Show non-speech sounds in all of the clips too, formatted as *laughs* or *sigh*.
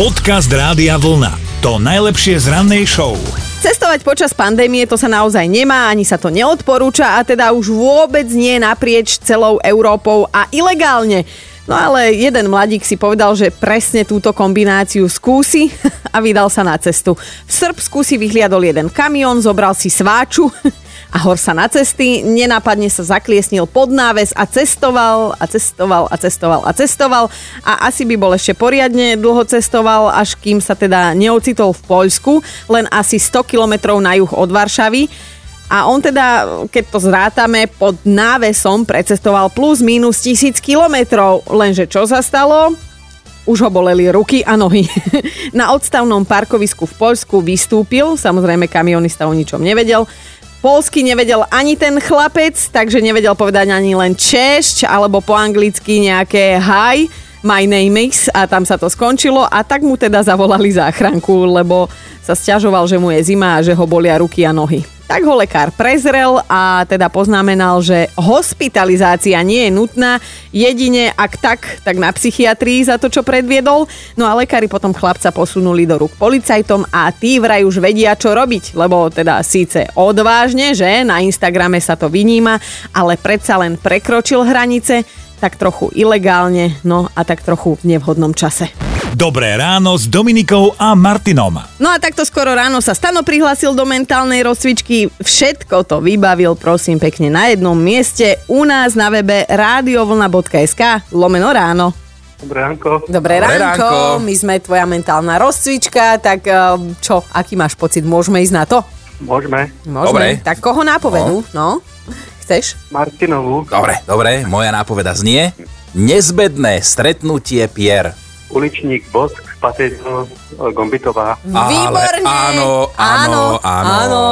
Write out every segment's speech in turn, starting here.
Podcast Rádia Vlna. To najlepšie z rannej show. Cestovať počas pandémie to sa naozaj nemá, ani sa to neodporúča a teda už vôbec nie naprieč celou Európou a ilegálne. No ale jeden mladík si povedal, že presne túto kombináciu skúsi *laughs* a vydal sa na cestu. V Srbsku si vyhliadol jeden kamión, zobral si sváču *laughs* a hor sa na cesty, nenápadne sa zakliesnil pod náves a cestoval a cestoval a cestoval a cestoval a asi by bol ešte poriadne dlho cestoval, až kým sa teda neocitol v Poľsku, len asi 100 kilometrov na juh od Varšavy. A on teda, keď to zrátame, pod návesom precestoval plus minus tisíc kilometrov. Lenže čo sa stalo? už ho boleli ruky a nohy. *laughs* Na odstavnom parkovisku v Poľsku vystúpil, samozrejme kamionista o ničom nevedel, Polsky nevedel ani ten chlapec, takže nevedel povedať ani len češť, alebo po anglicky nejaké hi, my name is a tam sa to skončilo a tak mu teda zavolali záchranku, lebo sa stiažoval, že mu je zima a že ho bolia ruky a nohy. Tak ho lekár prezrel a teda poznamenal, že hospitalizácia nie je nutná, jedine ak tak, tak na psychiatrii za to, čo predviedol. No a lekári potom chlapca posunuli do rúk policajtom a tí vraj už vedia, čo robiť, lebo teda síce odvážne, že na Instagrame sa to vyníma, ale predsa len prekročil hranice, tak trochu ilegálne, no a tak trochu v nevhodnom čase. Dobré ráno s Dominikou a Martinom. No a takto skoro ráno sa Stano prihlásil do mentálnej rozcvičky. Všetko to vybavil, prosím, pekne na jednom mieste u nás na webe radiovlna.sk lomeno ráno. Dobré ránko. Dobré, Dobré ránko. ránko. my sme tvoja mentálna rozcvička, tak eh, čo, aký máš pocit, môžeme ísť na to? Môžeme. Môžeme. Dobre. Tak koho nápovedú, no? Chceš? Martinovú, Dobre, dobre, moja nápoveda znie. Nezbedné stretnutie Pier. Uličník Bosk, Patejdl, Gombitová. Výborne! áno, áno, áno. áno.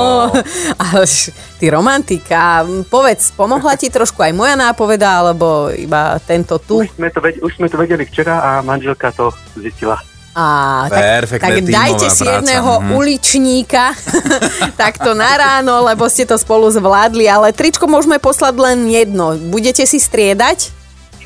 *laughs* Ale š- ty romantika, povedz, pomohla ti trošku aj moja nápoveda, alebo iba tento tu? Už sme, to ved- už sme to vedeli včera a manželka to zistila. Á, tak, Perfektné tak dajte si práca, jedného mhm. uličníka *laughs* takto na ráno, lebo ste to spolu zvládli, ale tričko môžeme poslať len jedno. Budete si striedať?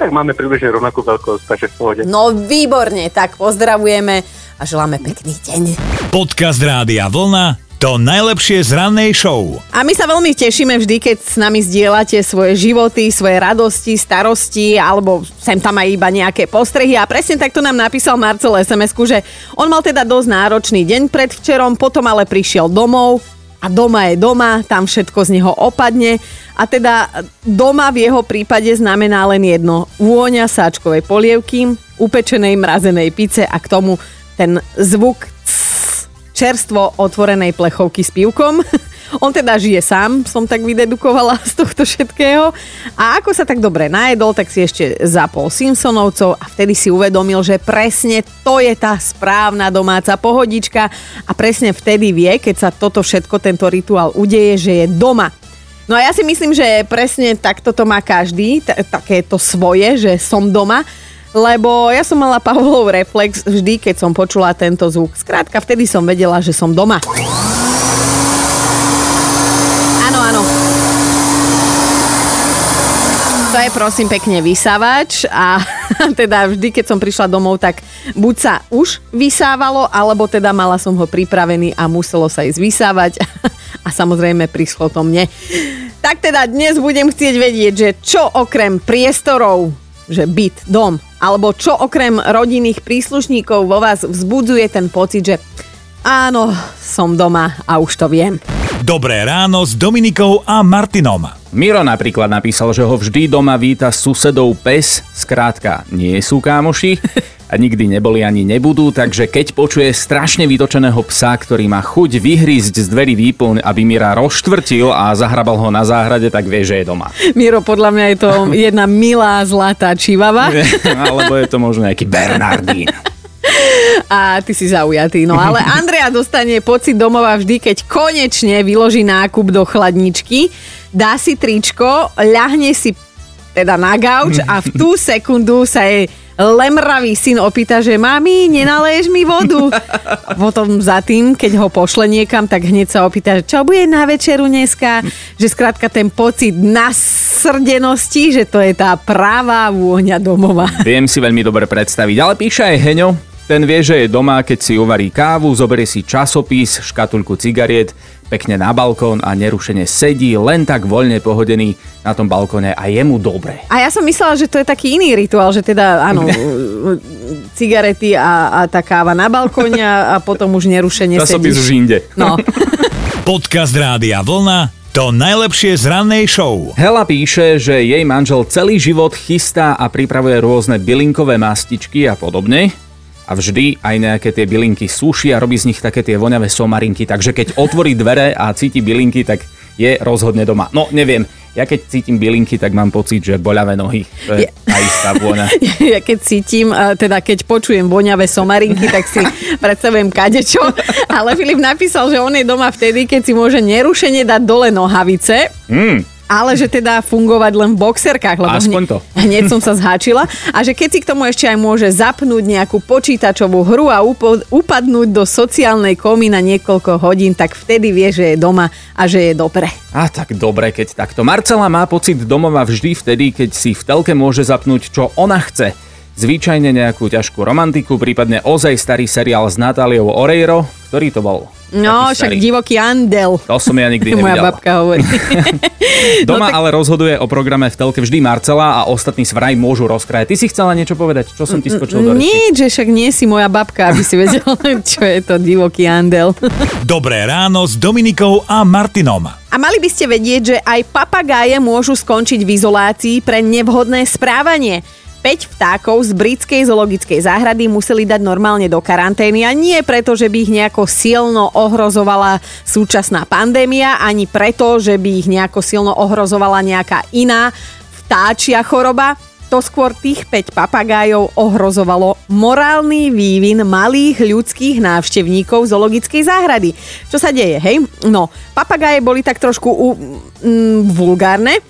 Však máme približne rovnakú veľkosť, takže v pohode. No výborne, tak pozdravujeme a želáme pekný deň. Podcast Rádia Vlna. To najlepšie z rannej show. A my sa veľmi tešíme vždy, keď s nami zdieľate svoje životy, svoje radosti, starosti, alebo sem tam aj iba nejaké postrehy. A presne takto nám napísal Marcel sms že on mal teda dosť náročný deň pred včerom, potom ale prišiel domov a doma je doma, tam všetko z neho opadne. A teda doma v jeho prípade znamená len jedno. Vôňa sáčkovej polievky, upečenej mrazenej pice a k tomu ten zvuk čerstvo otvorenej plechovky s pivkom. *laughs* On teda žije sám, som tak vydedukovala z tohto všetkého. A ako sa tak dobre najedol, tak si ešte zapol Simpsonovcov a vtedy si uvedomil, že presne to je tá správna domáca pohodička a presne vtedy vie, keď sa toto všetko, tento rituál udeje, že je doma. No a ja si myslím, že presne takto to má každý, t- takéto svoje, že som doma. Lebo ja som mala Pavlov reflex vždy, keď som počula tento zvuk. Skrátka, vtedy som vedela, že som doma. Áno, áno. To je prosím pekne vysávač a *laughs* teda vždy, keď som prišla domov, tak buď sa už vysávalo, alebo teda mala som ho pripravený a muselo sa ísť vysávať *laughs* a samozrejme prišlo to mne. Tak teda dnes budem chcieť vedieť, že čo okrem priestorov, že byt, dom, alebo čo okrem rodinných príslušníkov vo vás vzbudzuje ten pocit, že áno, som doma a už to viem. Dobré ráno s Dominikou a Martinom. Miro napríklad napísal, že ho vždy doma víta susedov pes, skrátka nie sú kámoši a nikdy neboli ani nebudú, takže keď počuje strašne vytočeného psa, ktorý má chuť vyhrísť z dverí výplň, aby Mira rozštvrtil a zahrabal ho na záhrade, tak vie, že je doma. Miro, podľa mňa je to jedna milá zlatá čivava. *laughs* Alebo je to možno nejaký Bernardín. A ty si zaujatý. No ale Andrea dostane pocit domova vždy, keď konečne vyloží nákup do chladničky, dá si tričko, ľahne si teda na gauč a v tú sekundu sa jej lemravý syn opýta, že mami, nenaleješ mi vodu? Potom za tým, keď ho pošle niekam, tak hneď sa opýta, že čo bude na večeru dneska? Že skrátka ten pocit nasrdenosti, že to je tá práva vôňa domova. Viem si veľmi dobre predstaviť, ale píše aj Heňo, Ten vie, že je doma, keď si uvarí kávu, zoberie si časopis, škatulku cigariet, pekne na balkón a nerušene sedí, len tak voľne pohodený na tom balkóne a je mu dobre. A ja som myslela, že to je taký iný rituál, že teda áno, *laughs* cigarety a, a tá káva na balkóne a, potom už nerušene Časopis sedíš. už inde. No. *laughs* Podcast Rádia Vlna to najlepšie z rannej show. Hela píše, že jej manžel celý život chystá a pripravuje rôzne bylinkové mastičky a podobne. A vždy aj nejaké tie bylinky suší a robí z nich také tie voňavé somarinky. Takže keď otvorí dvere a cíti bylinky, tak je rozhodne doma. No, neviem. Ja keď cítim bylinky, tak mám pocit, že boľavé nohy. To je tá istá vôňa. *laughs* Ja keď cítim, teda keď počujem voňavé somarinky, tak si predstavujem kadečo. Ale Filip napísal, že on je doma vtedy, keď si môže nerušene dať dole nohavice. Mm, Ale že teda fungovať len v boxerkách, lebo Aspoň to. hneď som sa zháčila. A že keď si k tomu ešte aj môže zapnúť nejakú počítačovú hru a upadnúť do sociálnej komy na niekoľko hodín, tak vtedy vie, že je doma a že je dobre. A tak dobre, keď takto. Marcela má pocit domova vždy vtedy, keď si v telke môže zapnúť, čo ona chce. Zvyčajne nejakú ťažkú romantiku, prípadne ozaj starý seriál s Natáliou Oreiro, ktorý to bol. No, však divoký andel. To som ja nikdy *laughs* Moja nevidel. babka hovorí. *laughs* Doma No tak- ale rozhoduje o programe v telke vždy Marcela a ostatní vraj môžu rozkrajať. Ty si chcela niečo povedať? Čo som ti skočil do reči? Nie, že však nie si moja babka, aby si vedel, *laughs* čo je to divoký andel. Dobré ráno s Dominikou a Martinom. A mali by ste vedieť, že aj papagáje môžu skončiť v izolácii pre nevhodné správanie. 5 vtákov z britskej zoologickej záhrady museli dať normálne do karantény a nie preto, že by ich nejako silno ohrozovala súčasná pandémia, ani preto, že by ich nejako silno ohrozovala nejaká iná vtáčia choroba. To skôr tých 5 papagájov ohrozovalo morálny vývin malých ľudských návštevníkov zoologickej záhrady. Čo sa deje, hej? No, papagáje boli tak trošku u, mm, vulgárne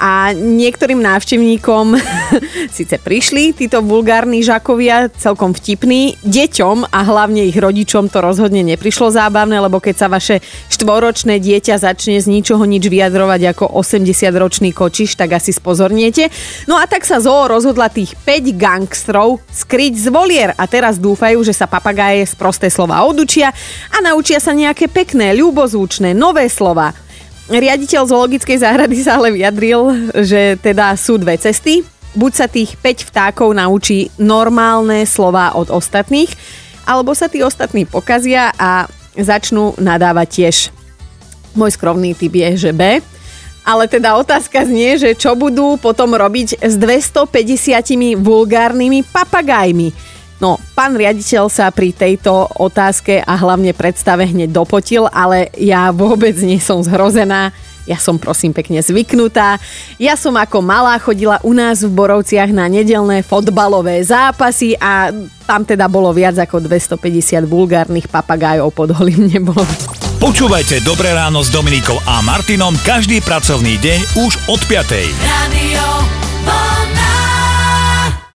a niektorým návštevníkom *laughs* síce prišli títo vulgárni žakovia celkom vtipní, deťom a hlavne ich rodičom to rozhodne neprišlo zábavné, lebo keď sa vaše štvoročné dieťa začne z ničoho nič vyjadrovať ako 80-ročný kočiš, tak asi spozorniete. No a tak sa zoo rozhodla tých 5 gangstrov skryť z volier a teraz dúfajú, že sa papagáje z prosté slova odučia a naučia sa nejaké pekné, ľubozvučné, nové slova. Riaditeľ zoologickej záhrady sa ale vyjadril, že teda sú dve cesty. Buď sa tých 5 vtákov naučí normálne slova od ostatných, alebo sa tí ostatní pokazia a začnú nadávať tiež. Môj skromný typ je, že B. Ale teda otázka znie, že čo budú potom robiť s 250 vulgárnymi papagajmi. No, pán riaditeľ sa pri tejto otázke a hlavne predstave hneď dopotil, ale ja vôbec nie som zhrozená. Ja som prosím pekne zvyknutá. Ja som ako malá chodila u nás v Borovciach na nedelné fotbalové zápasy a tam teda bolo viac ako 250 vulgárnych papagájov pod holým nebom. Počúvajte Dobré ráno s Dominikou a Martinom každý pracovný deň už od 5. Radio